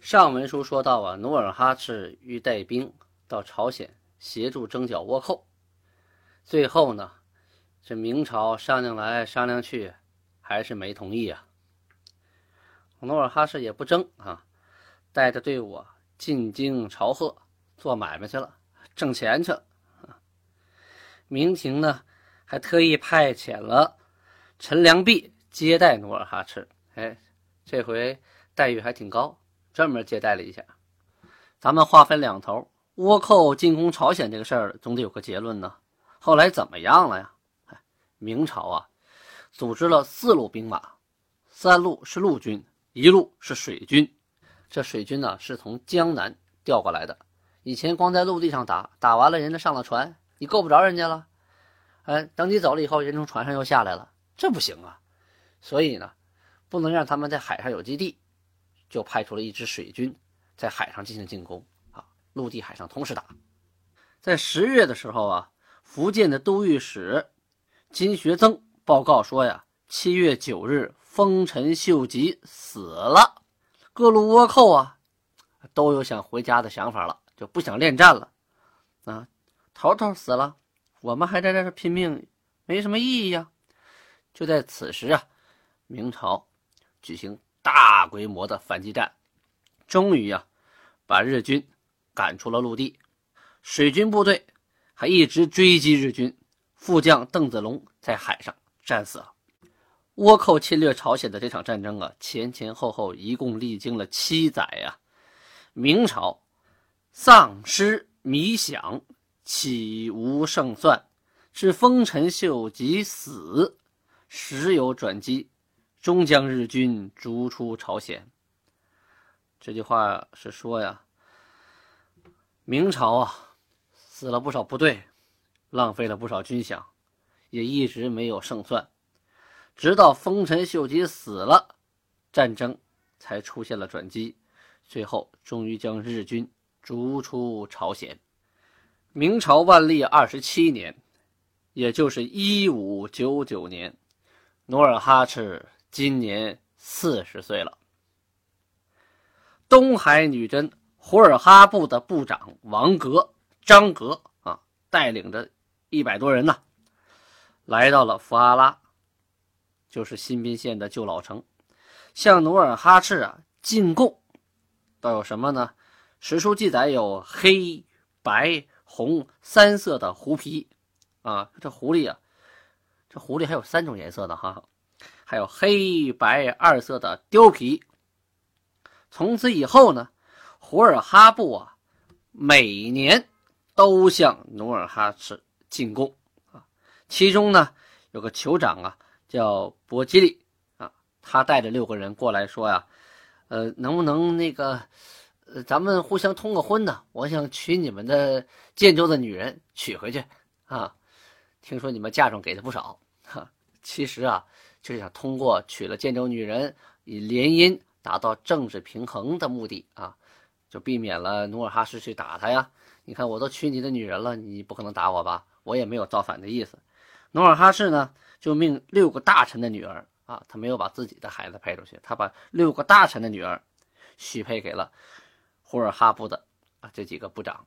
上文书说到啊，努尔哈赤欲带兵到朝鲜协助征剿倭寇，最后呢，这明朝商量来商量去，还是没同意啊。努尔哈赤也不争啊，带着队伍进京朝贺，做买卖去了，挣钱去了。明廷呢，还特意派遣了陈良弼接待努尔哈赤。哎，这回待遇还挺高，专门接待了一下。咱们话分两头，倭寇进攻朝鲜这个事儿，总得有个结论呢。后来怎么样了呀？明朝啊，组织了四路兵马，三路是陆军，一路是水军。这水军呢，是从江南调过来的。以前光在陆地上打，打完了人家上了船。你够不着人家了，哎，等你走了以后，人从船上又下来了，这不行啊！所以呢，不能让他们在海上有基地，就派出了一支水军在海上进行进攻啊，陆地海上同时打。在十月的时候啊，福建的都御史金学增报告说呀，七月九日，丰臣秀吉死了，各路倭寇啊都有想回家的想法了，就不想恋战了啊。头头死了，我们还在这拼命，没什么意义呀。就在此时啊，明朝举行大规模的反击战，终于啊，把日军赶出了陆地。水军部队还一直追击日军，副将邓子龙在海上战死了。倭寇侵略朝鲜的这场战争啊，前前后后一共历经了七载呀。明朝丧失迷想。岂无胜算？是丰臣秀吉死，时有转机，终将日军逐出朝鲜。这句话是说呀，明朝啊，死了不少部队，浪费了不少军饷，也一直没有胜算。直到丰臣秀吉死了，战争才出现了转机，最后终于将日军逐出朝鲜。明朝万历二十七年，也就是一五九九年，努尔哈赤今年四十岁了。东海女真胡尔哈部的部长王格、张格啊，带领着一百多人呢，来到了福阿拉，就是新宾县的旧老城，向努尔哈赤啊进贡，都有什么呢？史书记载有黑白。红三色的狐皮，啊，这狐狸啊，这狐狸还有三种颜色的哈，还有黑白二色的貂皮。从此以后呢，胡尔哈布啊，每年都向努尔哈赤进贡啊。其中呢，有个酋长啊，叫博基利啊，他带着六个人过来说呀，呃，能不能那个。呃，咱们互相通个婚呢？我想娶你们的建州的女人娶回去，啊，听说你们嫁妆给的不少，哈，其实啊，就想通过娶了建州女人，以联姻达到政治平衡的目的啊，就避免了努尔哈赤去打他呀。你看，我都娶你的女人了，你不可能打我吧？我也没有造反的意思。努尔哈赤呢，就命六个大臣的女儿啊，他没有把自己的孩子配出去，他把六个大臣的女儿许配给了。胡尔哈布的啊，这几个部长，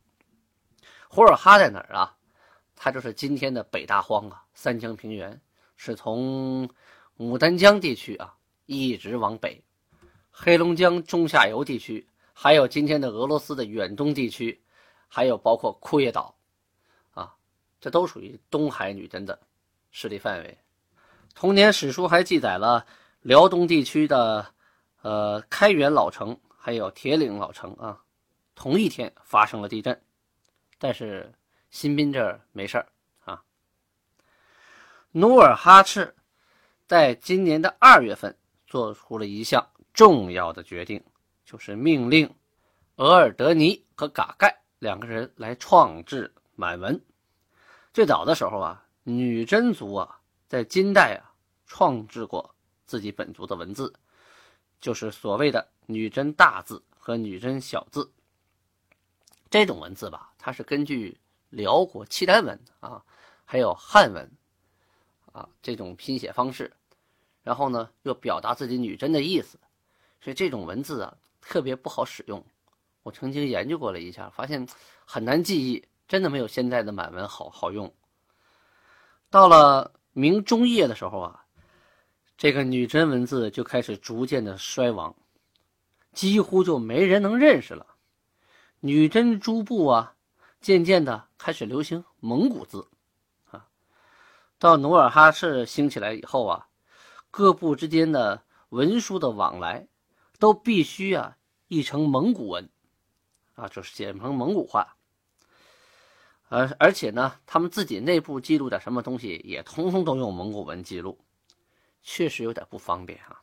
胡尔哈在哪儿啊？他就是今天的北大荒啊，三江平原，是从牡丹江地区啊一直往北，黑龙江中下游地区，还有今天的俄罗斯的远东地区，还有包括库页岛，啊，这都属于东海女真的势力范围。同年史书还记载了辽东地区的呃开元老城。还有铁岭老城啊，同一天发生了地震，但是新宾这儿没事儿啊。努尔哈赤在今年的二月份做出了一项重要的决定，就是命令额尔德尼和嘎盖两个人来创制满文。最早的时候啊，女真族啊在金代啊创制过自己本族的文字，就是所谓的。女真大字和女真小字，这种文字吧，它是根据辽国契丹文啊，还有汉文啊这种拼写方式，然后呢又表达自己女真的意思，所以这种文字啊特别不好使用。我曾经研究过了一下，发现很难记忆，真的没有现在的满文好好用。到了明中叶的时候啊，这个女真文字就开始逐渐的衰亡，几乎就没人能认识了。女真诸部啊，渐渐的开始流行蒙古字，啊，到努尔哈赤兴起来以后啊，各部之间的文书的往来都必须啊译成蒙古文，啊，就是写成蒙古话。而而且呢，他们自己内部记录点什么东西，也通通都用蒙古文记录，确实有点不方便啊。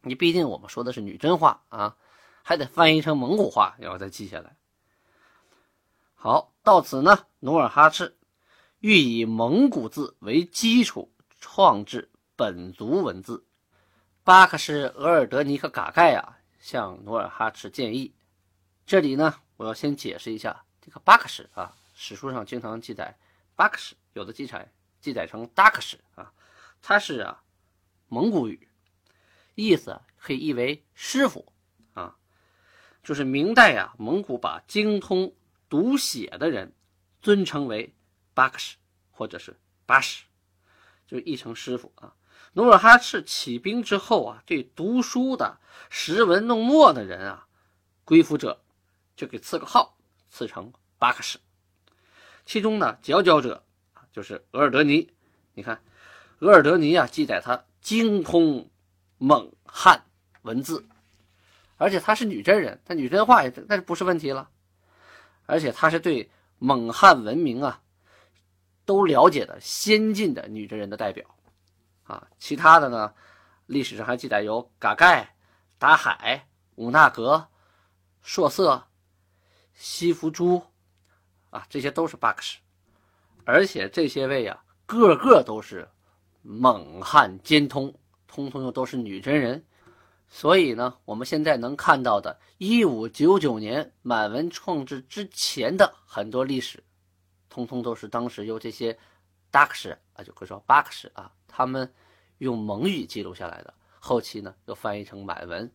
你毕竟我们说的是女真话啊。还得翻译成蒙古话，然后再记下来。好，到此呢，努尔哈赤欲以蒙古字为基础，创制本族文字。巴克什、额尔德尼和嘎盖啊，向努尔哈赤建议。这里呢，我要先解释一下这个巴克什啊，史书上经常记载巴克什，有的记载记载成达克什啊，它是啊蒙古语，意思可以译为师傅啊。就是明代呀，蒙古把精通读写的人尊称为巴克什或者是巴什，就译成师傅啊。努尔哈赤起兵之后啊，对读书的识文弄墨的人啊，归附者就给赐个号，赐成巴克什。其中呢，佼佼者，就是额尔德尼。你看，额尔德尼啊，记载他精通蒙汉文字。而且她是女真人，她女真话也那就不是问题了。而且她是对蒙汉文明啊都了解的先进的女真人的代表啊。其他的呢，历史上还记载有噶盖、达海、五纳格、硕色、西弗珠啊，这些都是巴克什。而且这些位啊，个个都是蒙汉兼通，通通又都是女真人。所以呢，我们现在能看到的1599年满文创制之前的很多历史，通通都是当时由这些达克什啊，就可以说巴克什啊，他们用蒙语记录下来的。后期呢，又翻译成满文，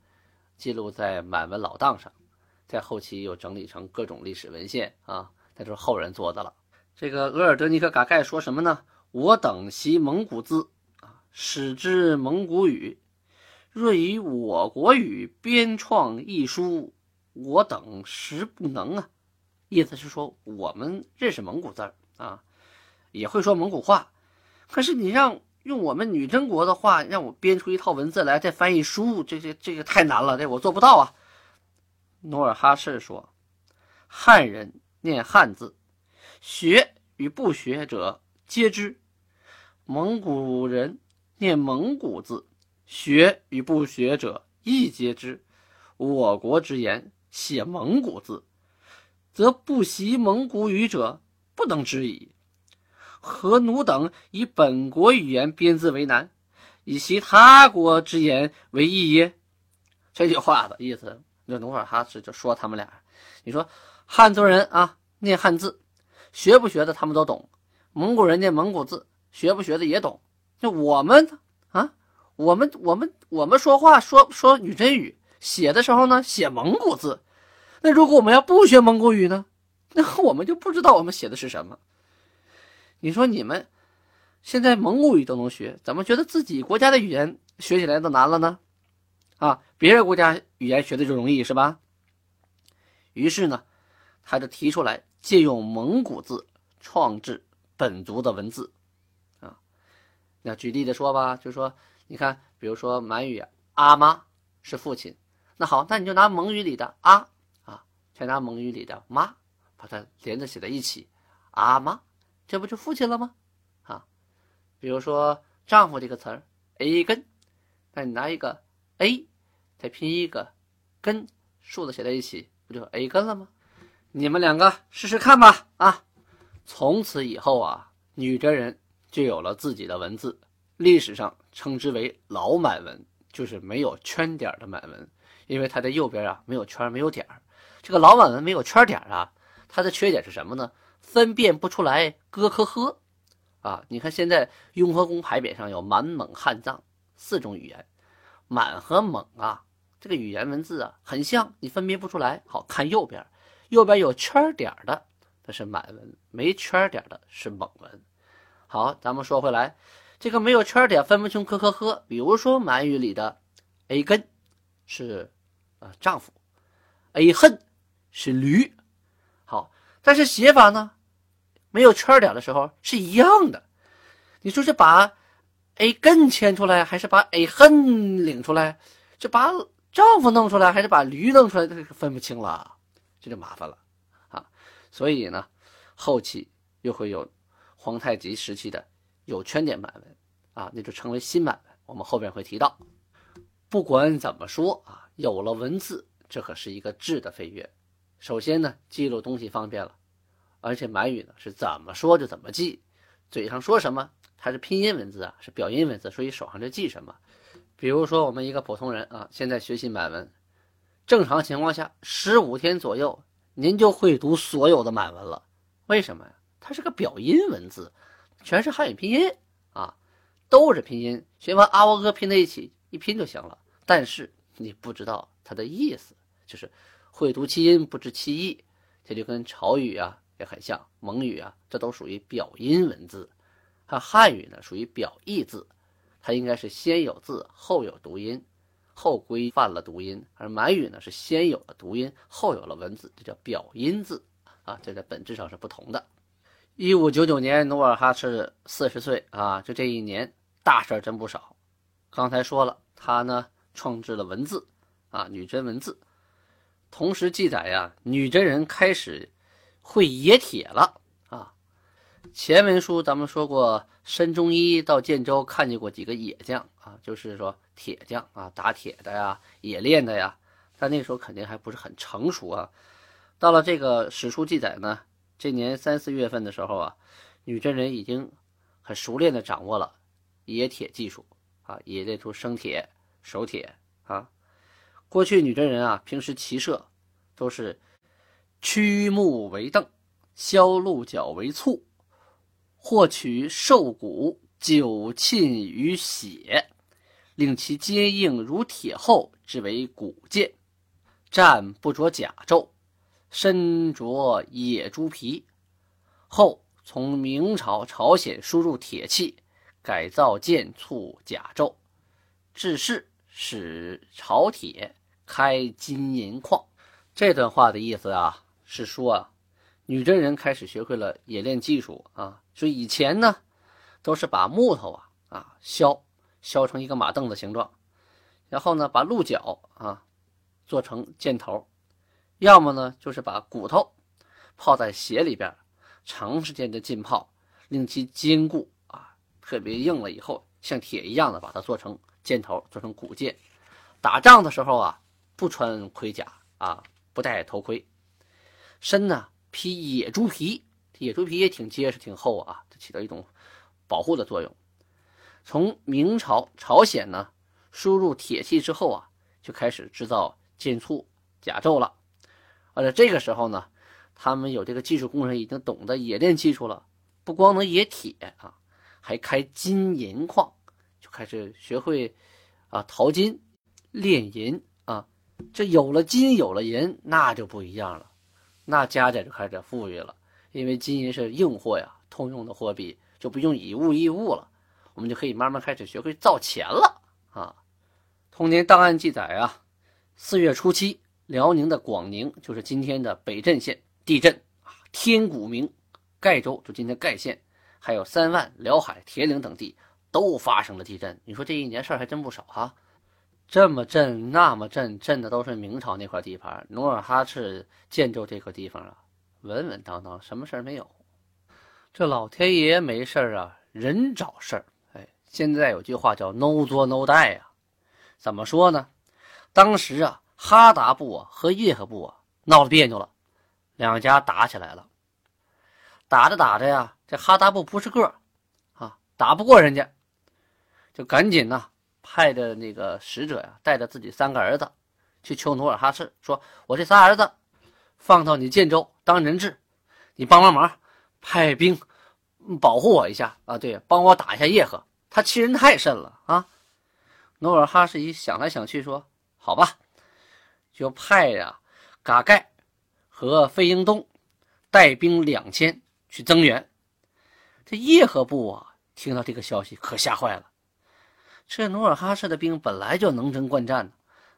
记录在满文老档上，在后期又整理成各种历史文献啊，那就是后人做的了。这个额尔德尼克嘎盖说什么呢？我等习蒙古字啊，使之蒙古语。若以我国语编创一书，我等实不能啊。意思是说，我们认识蒙古字儿啊，也会说蒙古话，可是你让用我们女真国的话，让我编出一套文字来再翻译书，这这这个太难了，这我做不到啊。努尔哈赤说：“汉人念汉字，学与不学者皆知；蒙古人念蒙古字。”学与不学者亦皆知。我国之言写蒙古字，则不习蒙古语者不能知矣。何奴等以本国语言编字为难，以其他国之言为易耶？这句话的意思，那努尔哈赤就说他们俩：你说汉族人啊，念汉字，学不学的他们都懂；蒙古人念蒙古字，学不学的也懂。那我们？啊？我们我们我们说话说说女真语，写的时候呢写蒙古字。那如果我们要不学蒙古语呢，那我们就不知道我们写的是什么。你说你们现在蒙古语都能学，怎么觉得自己国家的语言学起来都难了呢？啊，别人国家语言学的就容易是吧？于是呢，他就提出来借用蒙古字创制本族的文字。啊，那举例的说吧，就说。你看，比如说满语“阿妈”是父亲，那好，那你就拿蒙语里的“阿”啊，再拿蒙语里的“妈”，把它连着写在一起，“阿妈”，这不就父亲了吗？啊，比如说“丈夫”这个词儿 “a 根”，那你拿一个 “a”，再拼一个“根”，竖着写在一起，不就 “a 根”了吗？你们两个试试看吧！啊，从此以后啊，女真人就有了自己的文字。历史上称之为老满文，就是没有圈点的满文，因为它在右边啊没有圈没有点。这个老满文没有圈点啊，它的缺点是什么呢？分辨不出来哥科呵啊！你看现在雍和宫牌匾上有满蒙汉藏四种语言，满和蒙啊这个语言文字啊很像，你分辨不出来。好看右边，右边有圈点的，那是满文；没圈点的是蒙文。好，咱们说回来，这个没有圈点分不清科科呵。比如说满语里的 “a 根”是啊丈夫，“a 恨”是驴。好，但是写法呢，没有圈点的时候是一样的。你说是把 “a 根”牵出来，还是把 “a 恨”领出来？这把丈夫弄出来，还是把驴弄出来？这个分不清了，这就麻烦了啊！所以呢，后期又会有皇太极时期的有圈点版本啊，那就成为新满文。我们后边会提到。不管怎么说啊，有了文字，这可是一个质的飞跃。首先呢，记录东西方便了，而且满语呢是怎么说就怎么记，嘴上说什么，它是拼音文字啊，是表音文字，所以手上就记什么。比如说，我们一个普通人啊，现在学习满文，正常情况下，十五天左右，您就会读所有的满文了。为什么呀？它是个表音文字，全是汉语拼音啊，都是拼音。学完阿喔哥拼在一起，一拼就行了。但是你不知道它的意思，就是会读其音，不知其意。这就跟潮语啊也很像，蒙语啊，这都属于表音文字。它汉语呢，属于表意字。它应该是先有字后有读音，后规范了读音；而满语呢是先有了读音后有了文字，这叫表音字啊，这在本质上是不同的。一五九九年，努尔哈赤四十岁啊，就这一年大事真不少。刚才说了，他呢创制了文字啊，女真文字，同时记载呀，女真人开始会冶铁了啊。前文书咱们说过。申中医到建州看见过几个野匠啊，就是说铁匠啊，打铁的呀，冶炼的呀。但那时候肯定还不是很成熟啊。到了这个史书记载呢，这年三四月份的时候啊，女真人已经很熟练的掌握了冶铁技术啊，冶炼出生铁、熟铁啊。过去女真人啊，平时骑射都是曲木为凳，削鹿角为簇。或取兽骨酒浸于血，令其坚硬如铁后，之为骨剑。战不着甲胄，身着野猪皮。后从明朝、朝鲜输入铁器，改造剑簇甲胄，制式使朝铁开金银矿。这段话的意思啊，是说啊。女真人开始学会了冶炼技术啊，所以以前呢，都是把木头啊啊削削成一个马凳子形状，然后呢把鹿角啊做成箭头，要么呢就是把骨头泡在血里边，长时间的浸泡，令其坚固啊，特别硬了以后像铁一样的把它做成箭头，做成骨箭。打仗的时候啊，不穿盔甲啊，不戴头盔，身呢。披野猪皮，野猪皮也挺结实、挺厚啊，它起到一种保护的作用。从明朝朝鲜呢输入铁器之后啊，就开始制造剑簇、甲胄了。而且这个时候呢，他们有这个技术工人已经懂得冶炼技术了，不光能冶铁啊，还开金银矿，就开始学会啊淘金、炼银啊。这有了金，有了银，那就不一样了。那家家就开始富裕了，因为金银是硬货呀，通用的货币就不用以物易物了，我们就可以慢慢开始学会造钱了啊。同年档案记载啊，四月初七，辽宁的广宁，就是今天的北镇县地震啊，天谷明，盖州就今天盖县，还有三万、辽海、铁岭等地都发生了地震。你说这一年事儿还真不少哈。这么震那么震，震的都是明朝那块地盘。努尔哈赤建州这块地方啊，稳稳当当，什么事儿没有。这老天爷没事啊，人找事儿。哎，现在有句话叫 “no 作 no die” 啊，怎么说呢？当时啊，哈达部啊和叶赫部啊闹了别扭了，两家打起来了。打着打着呀，这哈达部不是个啊，打不过人家，就赶紧呐。派的那个使者呀，带着自己三个儿子去求努尔哈赤，说：“我这仨儿子放到你建州当人质，你帮帮忙，派兵保护我一下啊！对，帮我打一下叶赫，他欺人太甚了啊！”努尔哈赤一想来想去，说：“好吧，就派呀嘎盖和费英东带兵两千去增援。这叶赫部啊，听到这个消息可吓坏了。这努尔哈赤的兵本来就能征惯战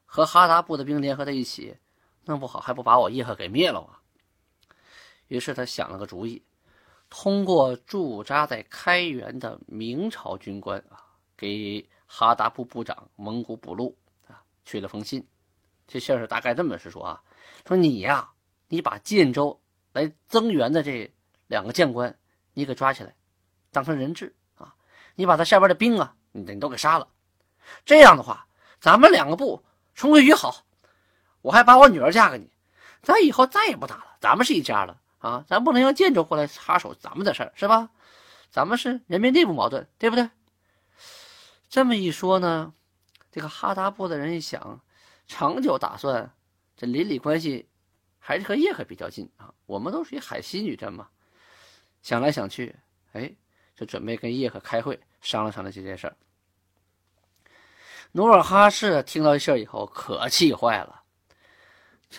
和哈达部的兵联合在一起，弄不好还不把我叶赫给灭了啊！于是他想了个主意，通过驻扎在开原的明朝军官啊，给哈达部部长蒙古补录啊去了封信。这信儿大概这么是说啊，说你呀，你把建州来增援的这两个将官，你给抓起来，当成人质啊！你把他下边的兵啊，你你都给杀了。这样的话，咱们两个部重归于好。我还把我女儿嫁给你，咱以后再也不打了，咱们是一家了。啊，咱不能让建州过来插手咱们的事儿，是吧？咱们是人民内部矛盾，对不对？这么一说呢，这个哈达部的人一想，长久打算，这邻里关系还是和叶赫比较近啊。我们都属于海西女真嘛。想来想去，哎，就准备跟叶赫开会商量商量这件事儿。努尔哈赤听到这事儿以后，可气坏了，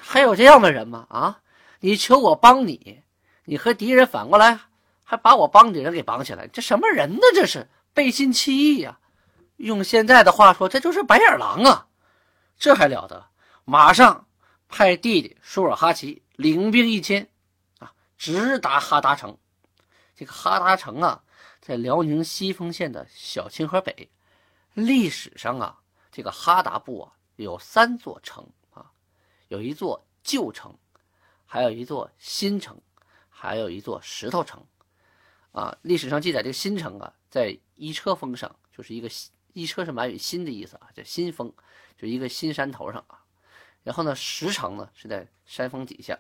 还有这样的人吗？啊？你求我帮你，你和敌人反过来还把我帮的人给绑起来，这什么人呢？这是背信弃义呀！用现在的话说，这就是白眼狼啊！这还了得？马上派弟弟舒尔哈齐领兵一千，啊，直达哈达城。这个哈达城啊，在辽宁西丰县的小清河北。历史上啊，这个哈达部啊有三座城啊，有一座旧城。还有一座新城，还有一座石头城，啊，历史上记载这个新城啊，在一车峰上，就是一个一车是满语“新”的意思啊，叫新峰，就一个新山头上啊。然后呢，石城呢是在山峰底下，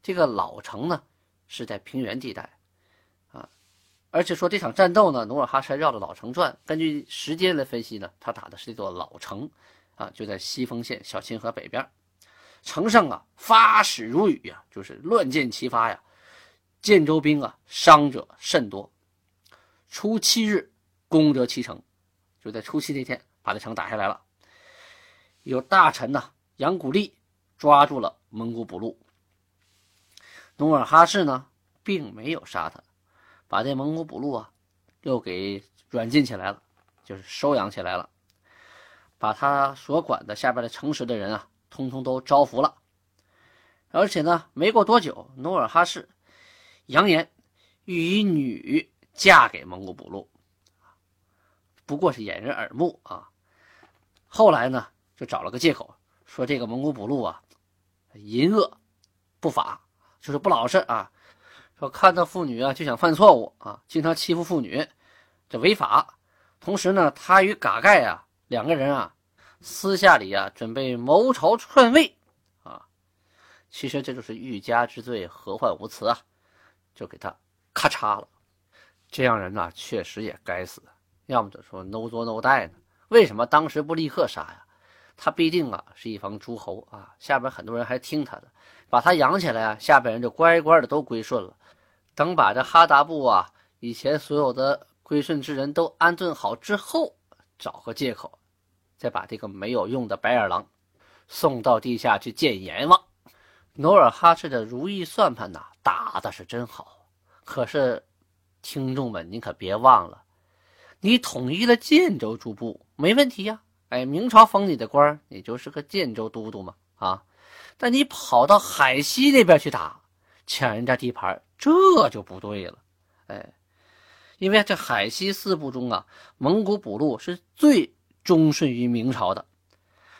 这个老城呢是在平原地带，而且说这场战斗呢，努尔哈赤绕着老城转，根据时间来分析呢，他打的是这座老城，啊，就在西丰县小清河北边。城上啊，发矢如雨呀，就是乱箭齐发呀。建州兵啊，伤者甚多。初七日，攻得其城，就在初七那天把这城打下来了。有大臣呐，杨古立抓住了蒙古补路。努尔哈赤呢，并没有杀他，把这蒙古补路啊，又给软禁起来了，就是收养起来了，把他所管的下边的城池的人啊。通通都招服了，而且呢，没过多久，努尔哈赤扬言欲以女嫁给蒙古补路，不过是掩人耳目啊。后来呢，就找了个借口，说这个蒙古补路啊，淫恶不法，就是不老实啊。说看到妇女啊，就想犯错误啊，经常欺负妇女，这违法。同时呢，他与嘎盖啊两个人啊。私下里啊，准备谋朝篡位，啊，其实这就是欲加之罪，何患无辞啊，就给他咔嚓了。这样人呐，确实也该死。要么就说 no 作 no 带呢？为什么当时不立刻杀呀？他必定啊是一方诸侯啊，下边很多人还听他的，把他养起来啊，下边人就乖乖的都归顺了。等把这哈达部啊以前所有的归顺之人都安顿好之后，找个借口。再把这个没有用的白眼狼送到地下去见阎王。努尔哈赤的如意算盘呐，打的是真好。可是，听众们，您可别忘了，你统一了建州诸部没问题呀。哎，明朝封你的官，你就是个建州都督嘛。啊，但你跑到海西那边去打，抢人家地盘，这就不对了。哎，因为这海西四部中啊，蒙古补路是最。忠顺于明朝的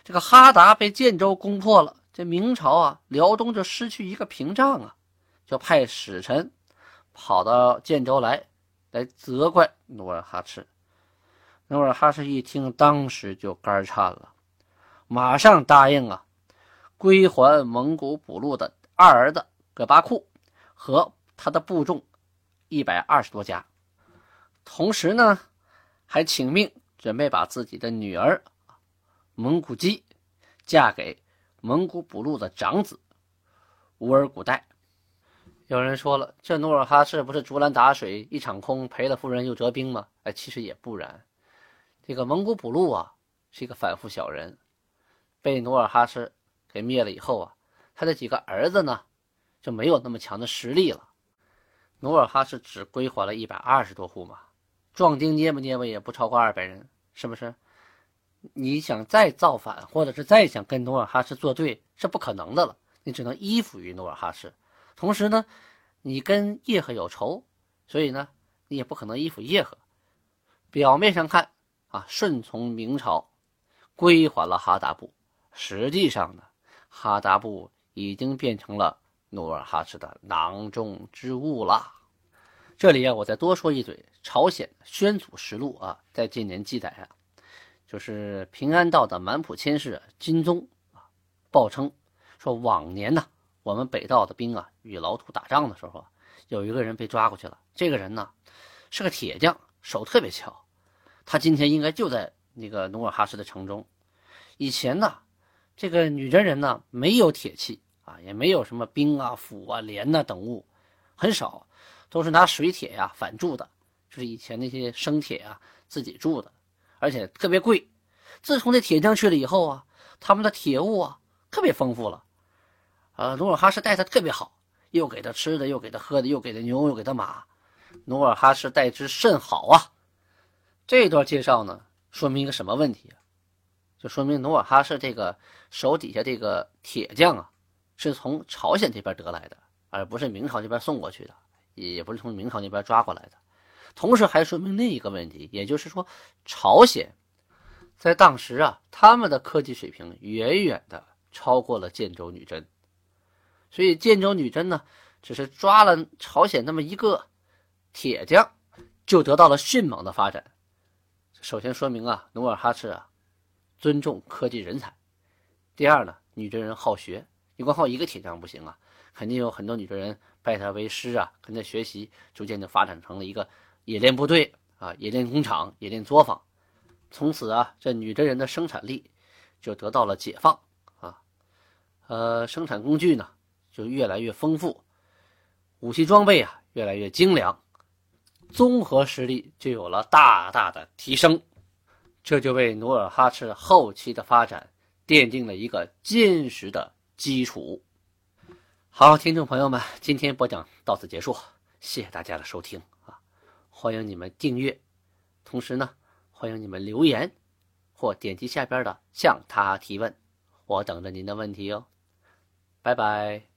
这个哈达被建州攻破了，这明朝啊，辽东就失去一个屏障啊，就派使臣跑到建州来，来责怪努尔哈赤。努尔哈赤一听，当时就肝颤了，马上答应啊，归还蒙古补路的二儿子葛巴库和他的部众一百二十多家，同时呢，还请命。准备把自己的女儿蒙古姬嫁给蒙古补路的长子乌尔古代。有人说了，这努尔哈赤不是竹篮打水一场空，赔了夫人又折兵吗？哎，其实也不然。这个蒙古补路啊，是一个反复小人，被努尔哈赤给灭了以后啊，他的几个儿子呢就没有那么强的实力了。努尔哈赤只归还了一百二十多户嘛，壮丁捏吧捏吧也不超过二百人，是不是？你想再造反，或者是再想跟努尔哈赤作对，是不可能的了。你只能依附于努尔哈赤。同时呢，你跟叶赫有仇，所以呢，你也不可能依附叶赫。表面上看啊，顺从明朝，归还了哈达部，实际上呢，哈达部已经变成了。努尔哈赤的囊中之物了。这里啊，我再多说一嘴，朝鲜宣祖实录啊，在近年记载啊，就是平安道的满浦千世金宗啊，报称说，往年呢，我们北道的兵啊，与老土打仗的时候，有一个人被抓过去了。这个人呢，是个铁匠，手特别巧。他今天应该就在那个努尔哈赤的城中。以前呢，这个女真人呢，没有铁器。啊，也没有什么兵啊、斧啊、镰呐等物，很少，都是拿水铁呀反铸的，就是以前那些生铁啊自己铸的，而且特别贵。自从这铁匠去了以后啊，他们的铁物啊特别丰富了。呃，努尔哈赤待他特别好，又给他吃的，又给他喝的，又给他牛，又给他马。努尔哈赤待之甚好啊。这段介绍呢，说明一个什么问题啊？就说明努尔哈赤这个手底下这个铁匠啊。是从朝鲜这边得来的，而不是明朝这边送过去的，也不是从明朝那边抓过来的。同时还说明另一个问题，也就是说，朝鲜在当时啊，他们的科技水平远远的超过了建州女真，所以建州女真呢，只是抓了朝鲜那么一个铁匠，就得到了迅猛的发展。首先说明啊，努尔哈赤啊，尊重科技人才；第二呢，女真人好学。你光靠一个铁匠不行啊，肯定有很多女真人拜他为师啊，跟他学习，逐渐就发展成了一个冶炼部队啊、冶炼工厂、冶炼作坊。从此啊，这女真人的生产力就得到了解放啊，呃，生产工具呢就越来越丰富，武器装备啊越来越精良，综合实力就有了大大的提升，这就为努尔哈赤后期的发展奠定了一个坚实的。基础好，听众朋友们，今天播讲到此结束，谢谢大家的收听啊！欢迎你们订阅，同时呢，欢迎你们留言或点击下边的向他提问，我等着您的问题哦。拜拜。